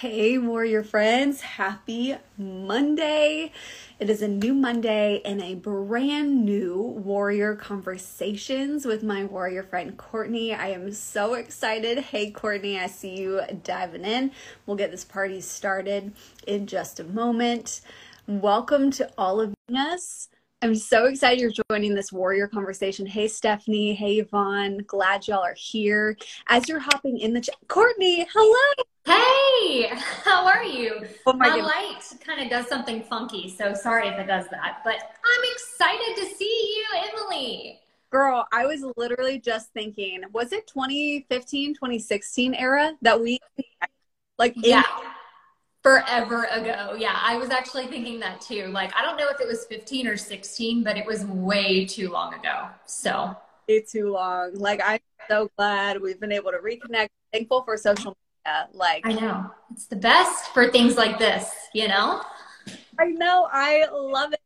Hey, warrior friends, happy Monday. It is a new Monday and a brand new warrior conversations with my warrior friend Cortney. I am so excited. Hey, Cortney, I see you diving in. We'll get this party started in just a moment. Welcome to all of us. I'm so excited you're joining this warrior conversation. Hey, Stephanie. Hey, Yvonne. Glad y'all are here. As you're hopping in the chat, Cortney, hello. Hey, how are you? Oh my, my light kind of does something funky, so sorry if it does that, but I'm excited to see you, Emily. Girl, I was literally just thinking, was it 2015, 2016 era that we like Yeah. Forever ago. Yeah, I was actually thinking that too. Like I don't know if it was 15 or 16, but it was way too long ago. So, way too long. Like I'm so glad we've been able to reconnect. Thankful for social like I know. It's the best for things like this, you know? I know. I love it.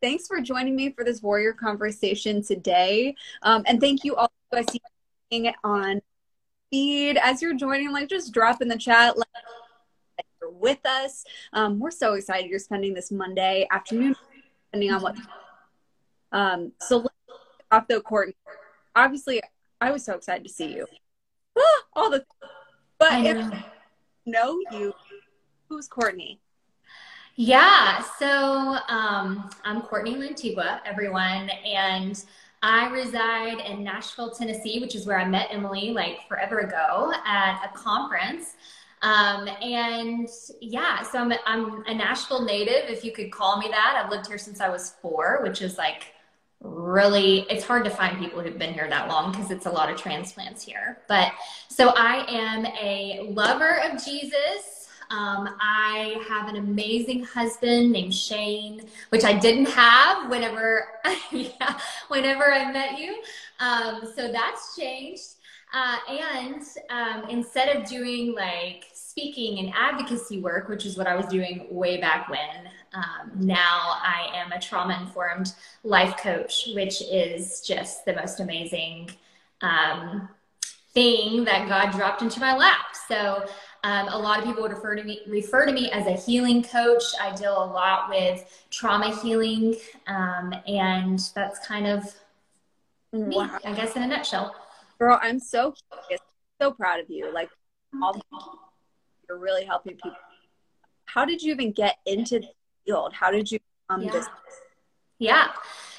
Thanks for joining me for this warrior conversation today. Um, and thank you all I see on feed as you're joining, like just drop in the chat. You're with us. Um, we're so excited you're spending this Monday afternoon, depending on what. Um, so let's off the court. Obviously, I was so excited to see you. all the but I know. if know you, who's Cortney? Yeah, so um, I'm Cortney Lantigua, everyone, and I reside in Nashville, Tennessee, which is where I met Emily like forever ago at a conference. Um, and yeah, so I'm, I'm a Nashville native, if you could call me that. I've lived here since I was four, which is like really it's hard to find people who've been here that long because it's a lot of transplants here. But so i am a lover of jesus. Um, i have an amazing husband named shane which i didn't have whenever yeah, whenever i met you. Um, so that's changed. Uh, and um, instead of doing like speaking and advocacy work, which is what I was doing way back when, um, now I am a trauma informed life coach, which is just the most amazing um, thing that God dropped into my lap. So um, a lot of people would refer to me refer to me as a healing coach. I deal a lot with trauma healing, um, and that's kind of me, wow. I guess, in a nutshell. Girl, I'm so so proud of you. Like all the, you're really helping people. How did you even get into field? How did you um yeah. this? Yeah.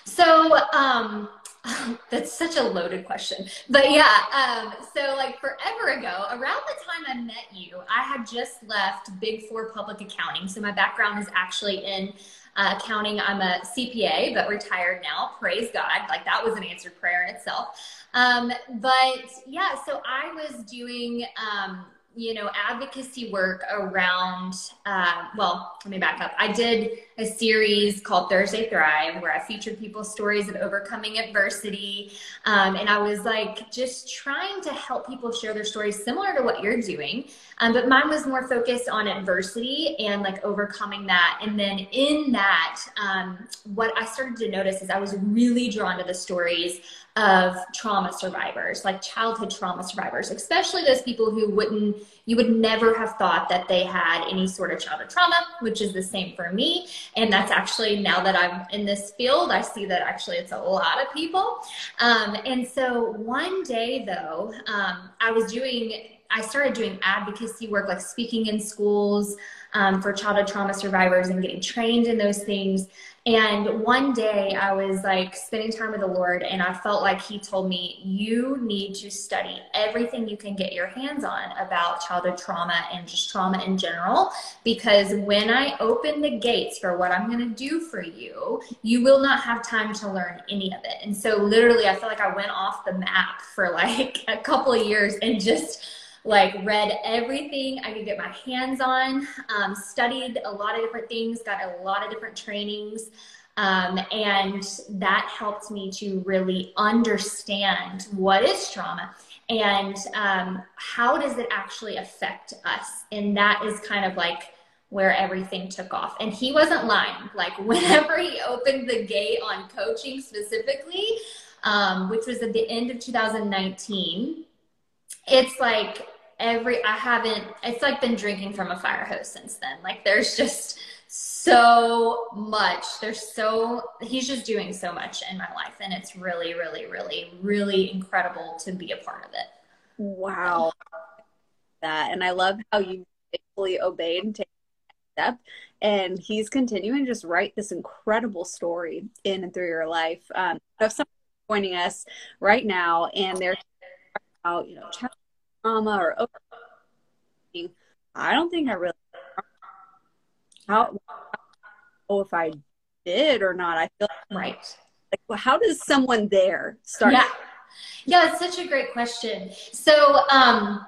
So um that's such a loaded question. But yeah, um, so like forever ago, around the time I met you, I had just left Big Four public accounting. So my background is actually in uh, accounting. I'm a CPA, but retired now. Praise God. Like that was an answered prayer in itself. Um, but yeah, so I was doing, um, you know, advocacy work around, uh, well, let me back up. I did a series called Thursday Thrive, where I featured people's stories of overcoming adversity. Um, and I was like just trying to help people share their stories similar to what you're doing. Um, but mine was more focused on adversity and like overcoming that. And then in that, um, what I started to notice is I was really drawn to the stories of trauma survivors, like childhood trauma survivors, especially those people who wouldn't, you would never have thought that they had any sort of childhood trauma, which is the same for me. And that's actually, now that I'm in this field, I see that actually it's a lot of people. Um, and so one day though, um, I was doing, I started doing advocacy work, like speaking in schools um, for childhood trauma survivors and getting trained in those things. And one day I was like spending time with the Lord, and I felt like He told me, You need to study everything you can get your hands on about childhood trauma and just trauma in general. Because when I open the gates for what I'm going to do for you, you will not have time to learn any of it. And so, literally, I feel like I went off the map for like a couple of years and just like read everything I could get my hands on, um, studied a lot of different things, got a lot of different trainings. Um, and that helped me to really understand what is trauma and um, how does it actually affect us. And that is kind of like where everything took off. And he wasn't lying. Like whenever he opened the gate on coaching specifically, um, which was at the end of 2019, it's like every I haven't it's like been drinking from a fire hose since then. Like there's just so much. There's so he's just doing so much in my life and it's really really really really incredible to be a part of it. Wow. That and I love how you faithfully obeyed and take step and he's continuing to just write this incredible story in and through your life. Um, of someone joining us right now and they're about you know trauma or over. I don't think I really how oh if I did or not. I feel right. Like, well, how does someone there start? Yeah, yeah, it's such a great question. So, um,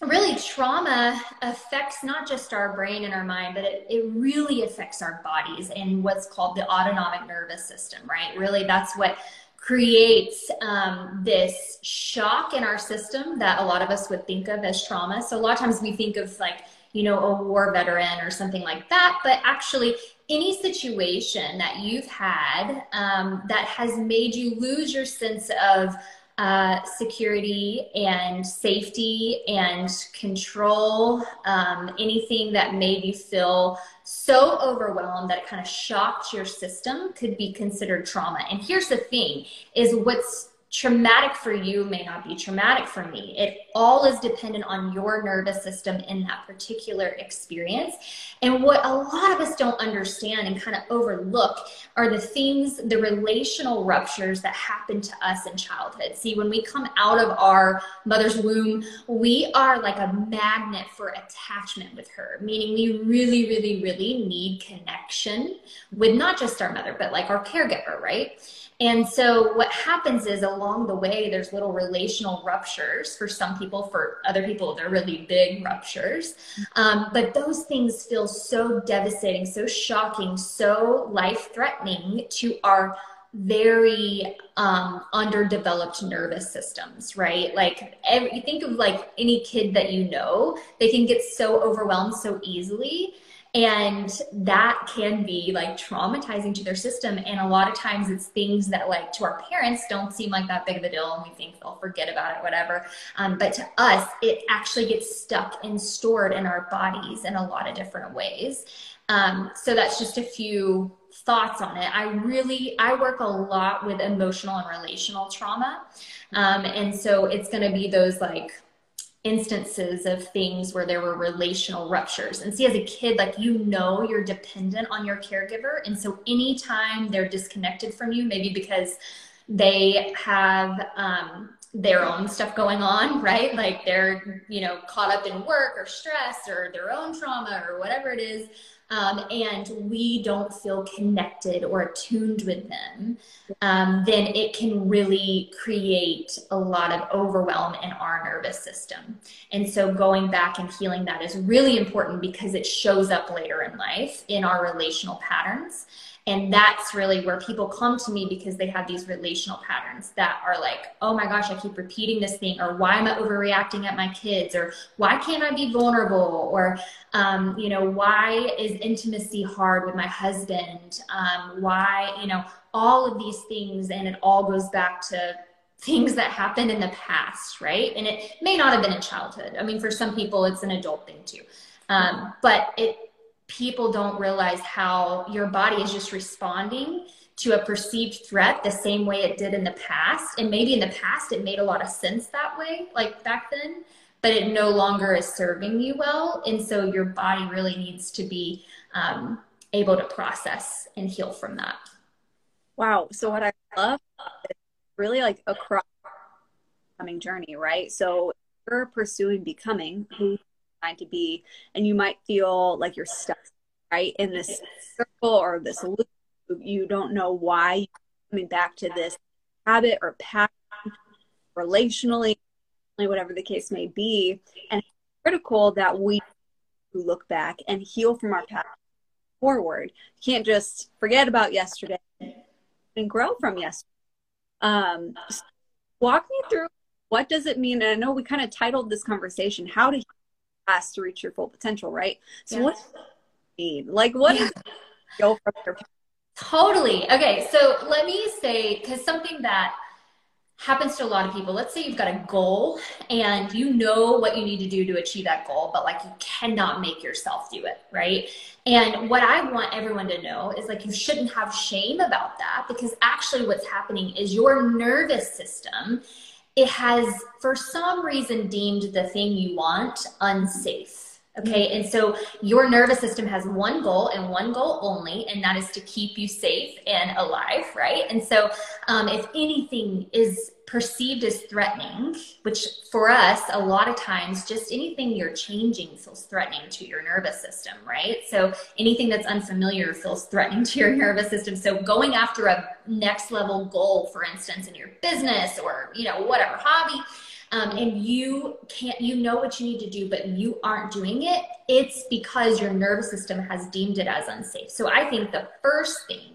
really, trauma affects not just our brain and our mind, but it, it really affects our bodies and what's called the autonomic nervous system. Right? Really, that's what creates um, this shock in our system that a lot of us would think of as trauma. So a lot of times we think of like, you know, a war veteran or something like that, but actually any situation that you've had um, that has made you lose your sense of uh, security and safety and control, um, anything that made you feel so overwhelmed that it kind of shocked your system could be considered trauma. And here's the thing is what's traumatic for you may not be traumatic for me. It all is dependent on your nervous system in that particular experience. And what a lot of us don't understand and kind of overlook are the things, the relational ruptures that happen to us in childhood. See, when we come out of our mother's womb, we are like a magnet for attachment with her, meaning we really, really, really need connection with not just our mother, but like our caregiver, right? And so what happens is along the way, there's little relational ruptures for some people, for other people, they're really big ruptures. Um, but those things feel so devastating, so shocking, so life threatening to our very um, underdeveloped nervous systems, right? Like every, think of like any kid that you know, they can get so overwhelmed so easily and that can be like traumatizing to their system. And a lot of times it's things that like to our parents don't seem like that big of a deal and we think they'll forget about it whatever. Um, but to us it actually gets stuck and stored in our bodies in a lot of different ways. Um, so that's just a few thoughts on it. I really i work a lot with emotional and relational trauma. Um, and so it's going to be those like instances of things where there were relational ruptures. And see, as a kid, like you know, you're dependent on your caregiver. And so anytime they're disconnected from you, maybe because they have um, their own stuff going on, right? Like they're, you know, caught up in work or stress or their own trauma or whatever it is. Um, and we don't feel connected or attuned with them, um, then it can really create a lot of overwhelm in our nervous system. And so going back and healing that is really important because it shows up later in life in our relational patterns. And that's really where people come to me because they have these relational patterns that are like, oh my gosh, I keep repeating this thing, or why am I overreacting at my kids, or why can't I be vulnerable, or, um, you know, why is intimacy hard with my husband? Um, why, you know, all of these things. And it all goes back to things that happened in the past, right? And it may not have been in childhood. I mean, for some people, it's an adult thing too. Um, but it, people don't realize how your body is just responding to a perceived threat the same way it did in the past. And maybe in the past it made a lot of sense that way, like back then, but it no longer is serving you well. And so your body really needs to be um, able to process and heal from that. Wow. So what I love is really like a coming journey, right? So you're pursuing becoming who trying to be and you might feel like you're stuck right in this circle or this loop. You don't know why you're coming back to this habit or pattern relationally whatever the case may be. And it's critical that we look back and heal from our past forward. You can't just forget about yesterday and grow from yesterday. Um, so walk me through what does it mean? And i know we kind of titled this conversation how to past to reach your full potential, right? So yes. what does mean? Like what yeah. go from your Totally. Okay, so let me say because something that happens to a lot of people. Let's say you've got a goal and you know what you need to do to achieve that goal, but like you cannot make yourself do it, right? And what I want everyone to know is like you shouldn't have shame about that because actually what's happening is your nervous system it has for some reason deemed the thing you want unsafe. Okay, and so your nervous system has one goal and one goal only, and that is to keep you safe and alive, right? And so, um, if anything is perceived as threatening, which for us, a lot of times, just anything you're changing feels threatening to your nervous system, right? So, anything that's unfamiliar feels threatening to your nervous system. So, going after a next level goal, for instance, in your business or, you know, whatever hobby, um, and you can't you know what you need to do but you aren't doing it it's because your nervous system has deemed it as unsafe so i think the first thing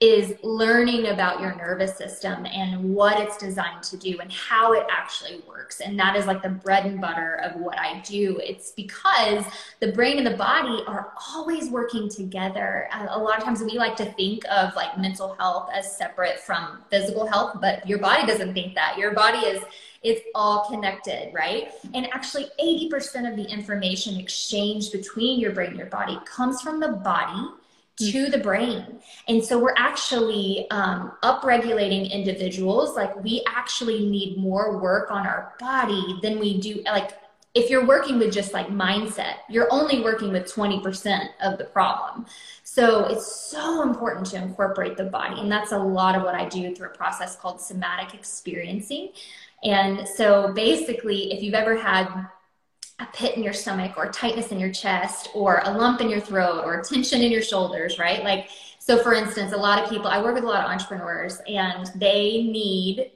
is learning about your nervous system and what it's designed to do and how it actually works. And that is like the bread and butter of what I do. It's because the brain and the body are always working together. A lot of times we like to think of like mental health as separate from physical health, but your body doesn't think that. Your body is it's all connected, right? And actually 80% of the information exchanged between your brain and your body comes from the body to the brain. And so we're actually um, upregulating individuals. Like we actually need more work on our body than we do. Like if you're working with just like mindset, you're only working with 20% of the problem. So it's so important to incorporate the body. And that's a lot of what I do through a process called somatic experiencing. And so basically, if you've ever had a pit in your stomach or tightness in your chest or a lump in your throat or tension in your shoulders, right? Like, so for instance, a lot of people, I work with a lot of entrepreneurs and they need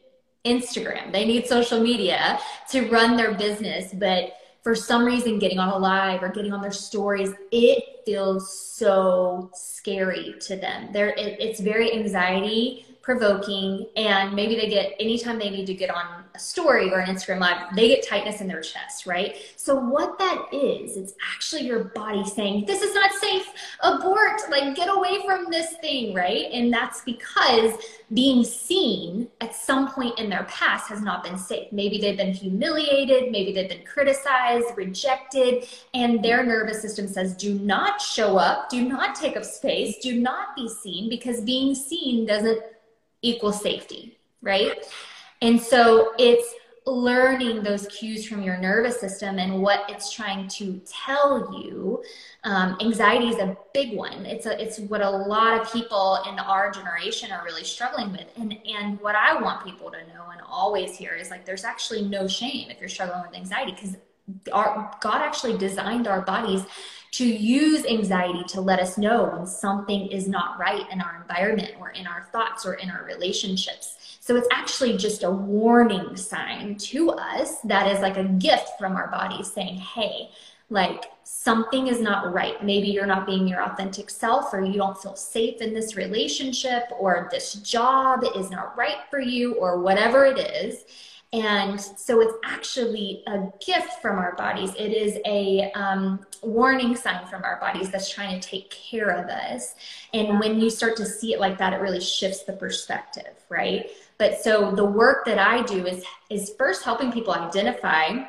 Instagram, they need social media to run their business, but for some reason getting on a live or getting on their stories it feels so scary to them there it, it's very anxiety provoking and maybe they get anytime they need to get on a story or an Instagram live, they get tightness in their chest, right? So what that is, it's actually your body saying, this is not safe, abort, like get away from this thing, right? And that's because being seen at some point in their past has not been safe. Maybe they've been humiliated, maybe they've been criticized, rejected, and their nervous system says, do not show up, do not take up space, do not be seen because being seen doesn't equal safety, right? And so it's learning those cues from your nervous system and what it's trying to tell you. Um, anxiety is a big one. It's a, it's what a lot of people in our generation are really struggling with. And and what I want people to know and always hear is like there's actually no shame if you're struggling with anxiety because our God actually designed our bodies to use anxiety to let us know when something is not right in our environment or in our thoughts or in our relationships. So it's actually just a warning sign to us that is like a gift from our body saying, hey, like something is not right. Maybe you're not being your authentic self, or you don't feel safe in this relationship, or this job is not right for you, or whatever it is. And so it's actually a gift from our bodies. It is a um, warning sign from our bodies that's trying to take care of us. And when you start to see it like that, it really shifts the perspective, right? But so the work that I do is is first helping people identify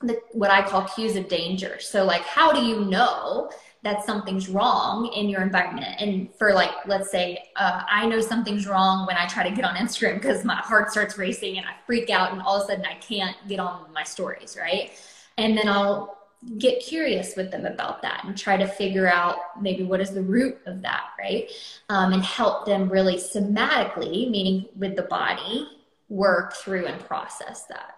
the, what I call cues of danger. So like, how do you know that something's wrong in your environment. And for like, let's say, uh, I know something's wrong when I try to get on Instagram because my heart starts racing and I freak out and all of a sudden I can't get on my stories, right? And then I'll get curious with them about that and try to figure out maybe what is the root of that, right? Um, and help them really somatically, meaning with the body, work through and process that.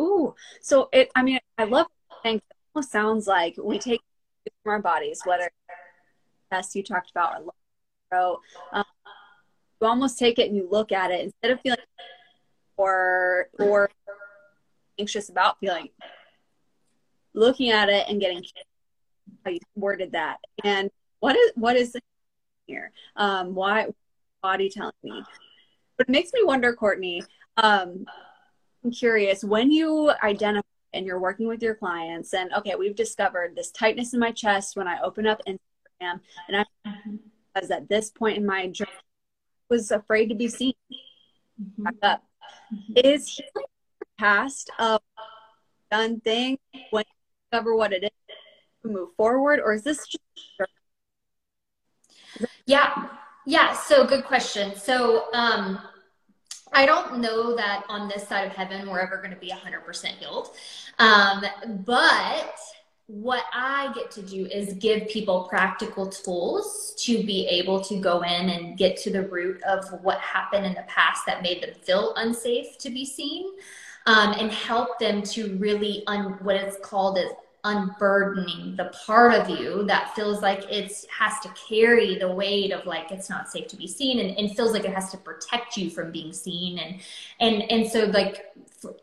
Ooh, so it, I mean, I love things. It almost sounds like we take from our bodies, whether test you talked about or um, you almost take it and you look at it instead of feeling or or anxious about feeling looking at it and getting how you worded that. And what is what is here? Um why body telling me? But it makes me wonder cortney um i'm curious when you identify and you're working with your clients and okay we've discovered this tightness in my chest when i open up instagram. And i was at this point in my journey was afraid to be seen. Mm-hmm. up. Mm-hmm. is healing past a done thing when you discover what it is to move forward or is this just yeah. Yeah so good question. So um I don't know that on this side of heaven we're ever going to be 100% healed. Um, but what I get to do is give people practical tools to be able to go in and get to the root of what happened in the past that made them feel unsafe to be seen. Um, and help them to really un- what it's called is unburdening the part of you that feels like it has to carry the weight of like it's not safe to be seen and, and feels like it has to protect you from being seen. And and and so like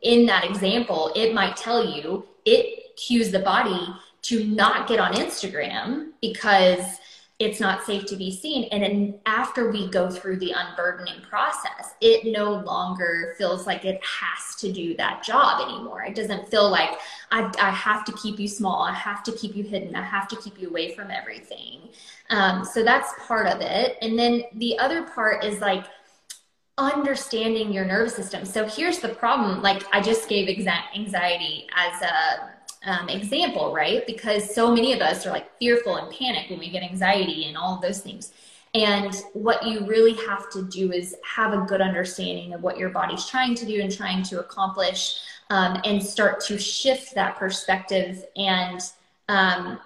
in that example it might tell you it cues the body to not get on instagram because it's not safe to be seen. And then after we go through the unburdening process, it no longer feels like it has to do that job anymore. It doesn't feel like I, I have to keep you small, I have to keep you hidden, I have to keep you away from everything. Um, so that's part of it. And then the other part is like, understanding your nervous system. So here's the problem. Like I just gave anxiety as a um, example, right? Because so many of us are like fearful and panic when we get anxiety and all of those things. And what you really have to do is have a good understanding of what your body's trying to do and trying to accomplish, um, and start to shift that perspective. And um,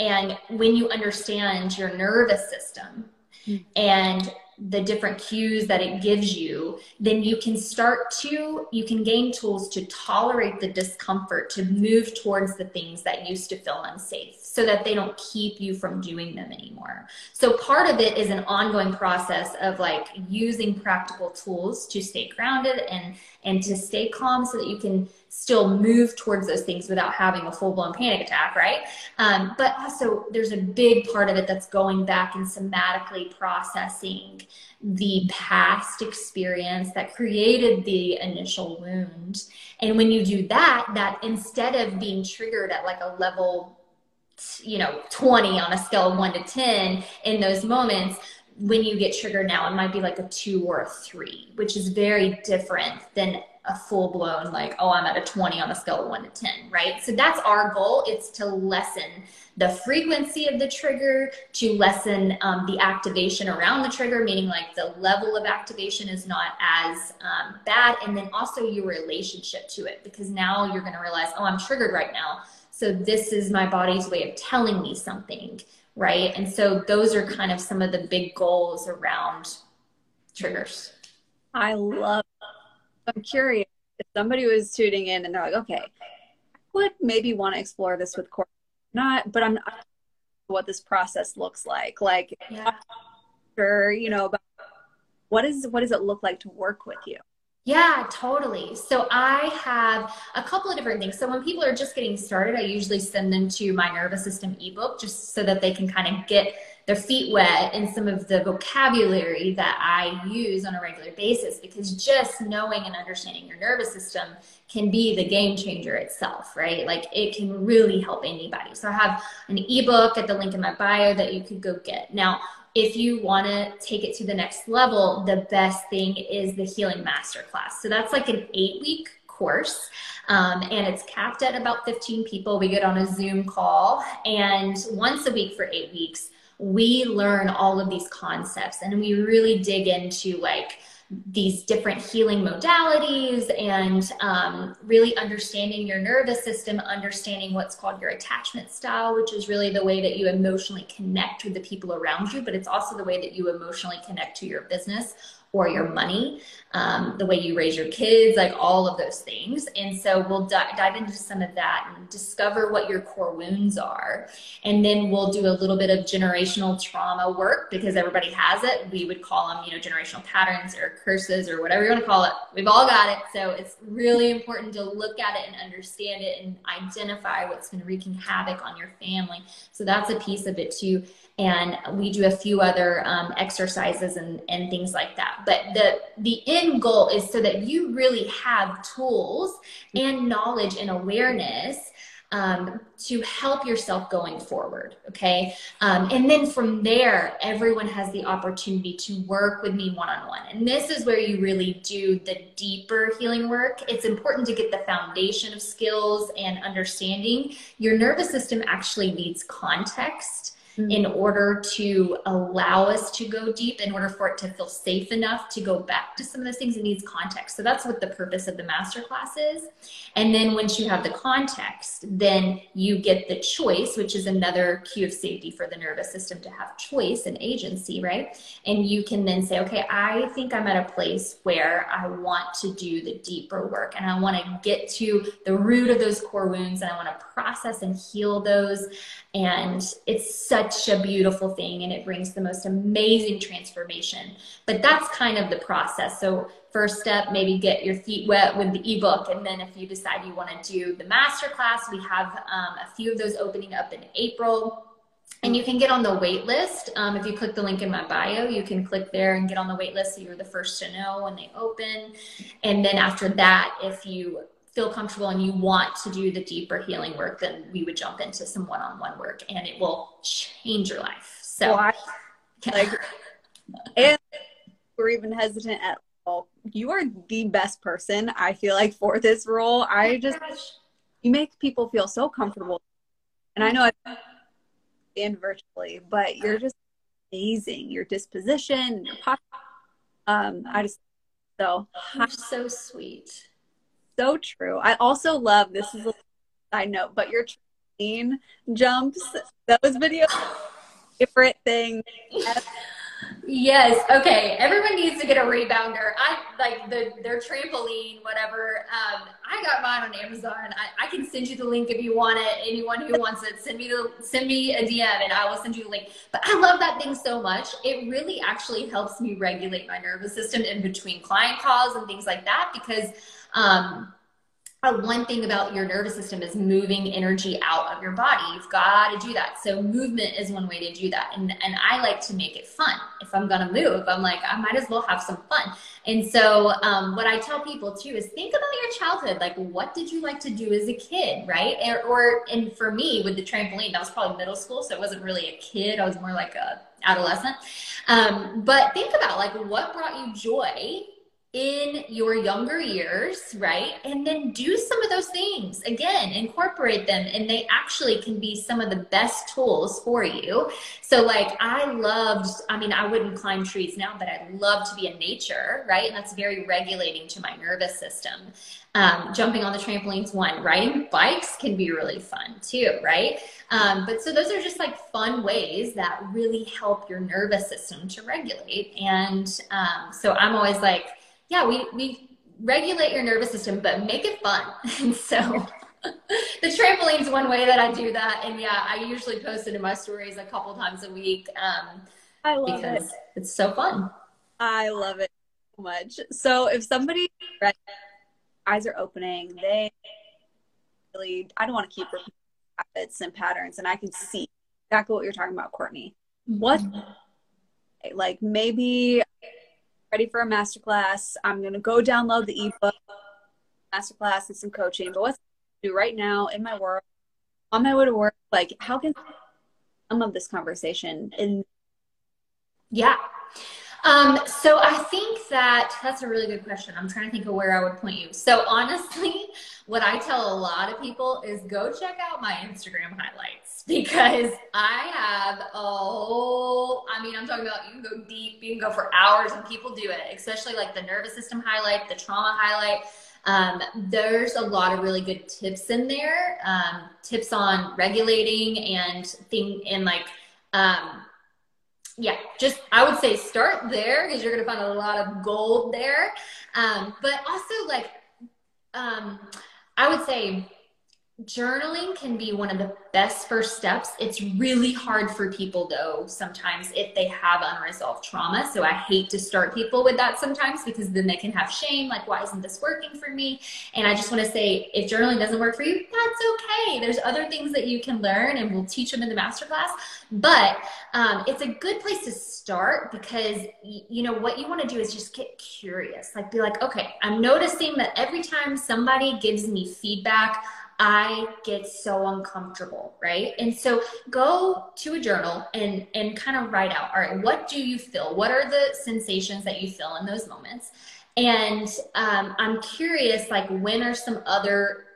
and when you understand your nervous system mm-hmm. and the different cues that it gives you, then you can start to, you can gain tools to tolerate the discomfort, to move towards the things that used to feel unsafe so that they don't keep you from doing them anymore. So part of it is an ongoing process of like using practical tools to stay grounded and, and to stay calm so that you can still move towards those things without having a full blown panic attack, right? Um, but also, there's a big part of it that's going back and somatically processing the past experience that created the initial wound. And when you do that, that instead of being triggered at like a level, you know, 20 on a scale of one to 10 in those moments, when you get triggered now, it might be like a two or a three, which is very different than a full blown like oh i'm at a 20 on a scale of 1 to 10 right? So that's our goal it's to lessen the frequency of the trigger to lessen um, the activation around the trigger meaning like the level of activation is not as um, bad and then also your relationship to it because now you're going to realize oh i'm triggered right now so this is my body's way of telling me something right? And so those are kind of some of the big goals around triggers. I love I'm curious if somebody was tuning in and they're like, okay, would maybe want to explore this with Cortney. Not, but I'm not what this process looks like. Like, yeah. sure, you know, about what is what does it look like to work with you? Yeah, totally. So I have a couple of different things. So when people are just getting started, I usually send them to my nervous system ebook just so that they can kind of get their feet wet in some of the vocabulary that I use on a regular basis because just knowing and understanding your nervous system can be the game changer itself, right? Like it can really help anybody. So I have an ebook at the link in my bio that you could go get. Now, if you want to take it to the next level, the best thing is the Healing Masterclass. So that's like an eight week course. Um, and it's capped at about 15 people. We get on a Zoom call, and once a week for eight weeks, we learn all of these concepts and we really dig into like these different healing modalities and um, really understanding your nervous system, understanding what's called your attachment style, which is really the way that you emotionally connect with the people around you, but it's also the way that you emotionally connect to your business or your money, um, the way you raise your kids, like all of those things. And so we'll di- dive into some of that and discover what your core wounds are. And then we'll do a little bit of generational trauma work because everybody has it. We would call them, you know, generational patterns or curses or whatever you want to call it. We've all got it. So it's really important to look at it and understand it and identify what's going to wreaking havoc on your family. So that's a piece of it too and we do a few other um, exercises and, and things like that but the the end goal is so that you really have tools and knowledge and awareness um, to help yourself going forward. Okay. Um, and then from there, everyone has the opportunity to work with me one on one. And this is where you really do the deeper healing work. It's important to get the foundation of skills and understanding. Your nervous system actually needs context mm-hmm. in order to allow us to go deep, in order for it to feel safe enough to go back to some of those things, it needs context. So that's what the purpose of the masterclass is. And then once you have the context, then you get the choice, which is another cue of safety for the nervous system to have choice and agency, right? And you can then say, okay, I think I'm at a place where I want to do the deeper work and I want to get to the root of those core wounds and I want to process and heal those. And it's such such a beautiful thing and it brings the most amazing transformation. But that's kind of the process. So, first step, maybe get your feet wet with the ebook. And then, if you decide you want to do the masterclass, we have um, a few of those opening up in April. And you can get on the wait list. Um, if you click the link in my bio, you can click there and get on the wait list so you're the first to know when they open. And then after that, if you feel comfortable and you want to do the deeper healing work, then we would jump into some one-on-one work and it will change your life. So well, I, like and we're even hesitant at all. You are the best person, I feel like, for this role. I just you make people feel so comfortable. And I know I and virtually, but you're just amazing. Your disposition, your pop um I just so you're so sweet so true. I also love this is a side note, but your trampoline jumps, those videos, favorite thing. Yes. Okay. Everyone needs to get a rebounder. I like the their trampoline, whatever. Um, I got mine on Amazon. I, I can send you the link if you want it. Anyone who wants it, send me the send me a DM and I will send you the link. But I love that thing so much. It really actually helps me regulate my nervous system in between client calls and things like that because um, one thing about your nervous system is moving energy out of your body. You've got to do that. So movement is one way to do that. And and I like to make it fun. If I'm gonna move, I'm like I might as well have some fun. And so um, what I tell people too is think about your childhood. Like what did you like to do as a kid, right? And, or and for me with the trampoline, that was probably middle school, so it wasn't really a kid. I was more like a adolescent. Um, but think about like what brought you joy in your younger years, right? And then do some of those things again, incorporate them, and they actually can be some of the best tools for you. So, like, I loved, I mean, I wouldn't climb trees now, but I love to be in nature, right? And that's very regulating to my nervous system. Um, jumping on the trampolines, one, riding bikes can be really fun too, right? Um, but so those are just like fun ways that really help your nervous system to regulate. And um, so I'm always like, yeah, we, we regulate your nervous system, but make it fun. And so the trampoline's one way that I do that. And yeah, I usually post it in my stories a couple times a week. Um, I love because it. it's so fun. I love it so much. So if somebody eyes are opening, they really I don't want to keep repeating habits and patterns and I can see exactly what you're talking about, Cortney. What mm-hmm. like maybe ready for a masterclass. I'm gonna go download the ebook, masterclass and some coaching. But what's do right now in my work, on my way to work, like how can some of this conversation and yeah. Um, so I think that that's a really good question. I'm trying to think of where I would point you. So honestly, what I tell a lot of people is go check out my Instagram highlights because I have a whole, I mean, I'm talking about you can go deep, you can go for hours and people do it, especially like the nervous system highlight, the trauma highlight. Um, there's a lot of really good tips in there, um, tips on regulating and thing and like, um, yeah, just I would say start there because you're gonna find a lot of gold there. Um, but also like um, I would say journaling can be one of the best first steps. It's really hard for people though sometimes if they have unresolved trauma. So I hate to start people with that sometimes because then they can have shame like why isn't this working for me? And I just want to say if journaling doesn't work for you, that's okay. There's other things that you can learn and we'll teach them in the masterclass. But um, it's a good place to start because you know what you want to do is just get curious. Like be like, okay, I'm noticing that every time somebody gives me feedback I get so uncomfortable, right? And so go to a journal and and kind of write out, all right, what do you feel? What are the sensations that you feel in those moments? And um, I'm curious, like, when are some other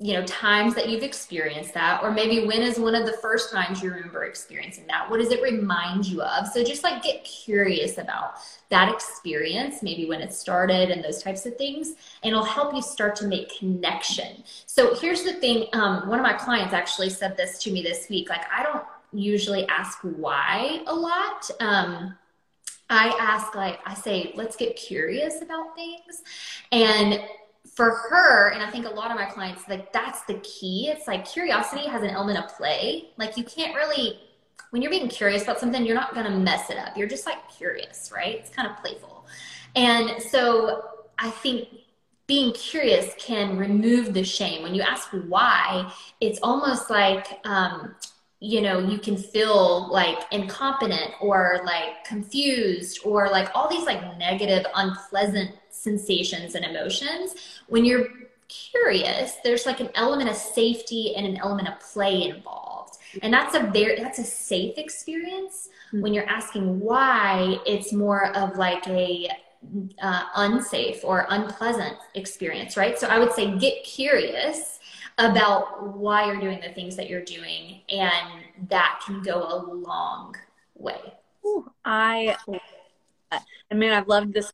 you know times that you've experienced that or maybe when is one of the first times you remember experiencing that? What does it remind you of? So just like get curious about that experience maybe when it started and those types of things and it'll help you start to make connection. So here's the thing um, one of my clients actually said this to me this week like i don't usually ask why a lot. Um, I ask, like, I say, let's get curious about things. And for her, and I think a lot of my clients, like that's the key. It's like curiosity has an element of play. Like you can't really, when you're being curious about something, you're not going to mess it up. You're just like curious, right? It's kind of playful. And so I think being curious can remove the shame. When you ask why, it's almost like, um, you know, you can feel like incompetent or like confused or like all these like negative, unpleasant sensations and emotions. When you're curious, there's like an element of safety and an element of play involved. And that's a very that's a safe experience. Mm-hmm. When you're asking why, it's more of like a uh, unsafe or unpleasant experience, right? So I would say get curious about why you're doing the things that you're doing, and that can go a long way. Ooh, I, I mean, I've loved this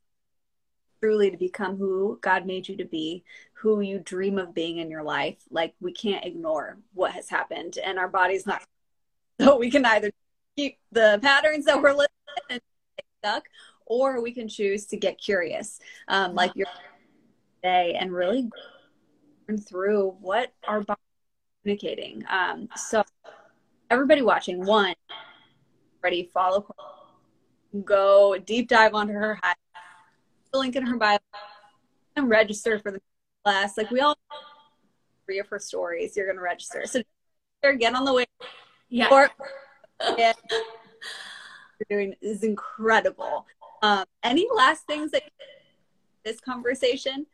truly to become who God made you to be, who you dream of being in your life. Like we can't ignore what has happened, and our body's not. So we can either keep the patterns that we're living and stuck, or we can choose to get curious, um, like your day, and really through what our body communicating. Um, so everybody watching, one, ready, follow, go deep dive onto her high the link in her bio and register for the class. Like we all three of her stories, you're gonna register. So get on the way. Yeah. Or, you're doing is incredible. Um, any last things that this conversation?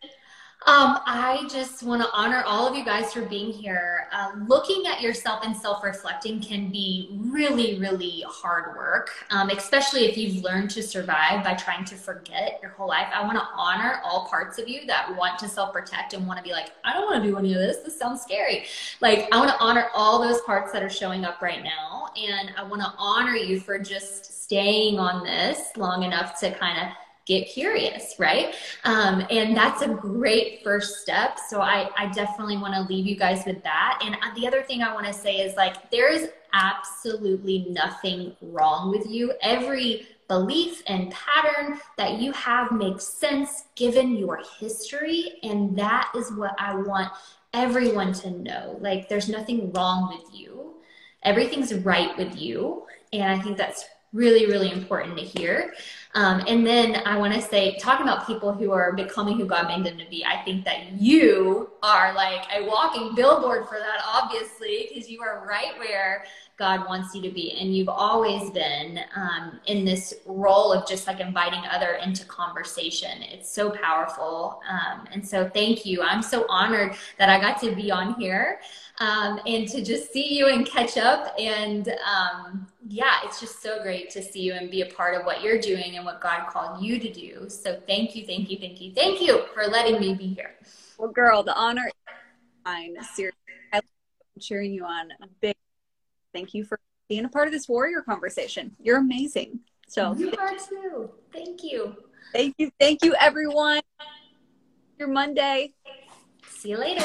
Um, I just want to honor all of you guys for being here. Uh, looking at yourself and self reflecting can be really, really hard work, um, especially if you've learned to survive by trying to forget your whole life. I want to honor all parts of you that want to self protect and want to be like, I don't want to do any of this. This sounds scary. Like, I want to honor all those parts that are showing up right now. And I want to honor you for just staying on this long enough to kind of get curious, right? Um, and that's a great first step. So I, I definitely want to leave you guys with that. And uh, the other thing I want to say is like, there is absolutely nothing wrong with you. Every belief and pattern that you have makes sense given your history. And that is what I want everyone to know like there's nothing wrong with you. Everything's right with you. And I think that's really, really important to hear. Um, and then I want to say, talking about people who are becoming who God made them to be, I think that you are like a walking billboard for that, obviously, because you are right where God wants you to be. And you've always been um, in this role of just like inviting other into conversation. It's so powerful. Um, and so thank you. I'm so honored that I got to be on here um, and to just see you and catch up. And um, yeah, it's just so great to see you and be a part of what you're doing and what God called you to do. So thank you, thank you, thank you, thank you for letting me be here. Well, girl, the honor is mine. Seriously, I'm cheering you on. A big thank you for being a part of this warrior conversation. You're amazing. So you are too. Thank you. Thank you. Thank you, everyone. Your Monday. See you later.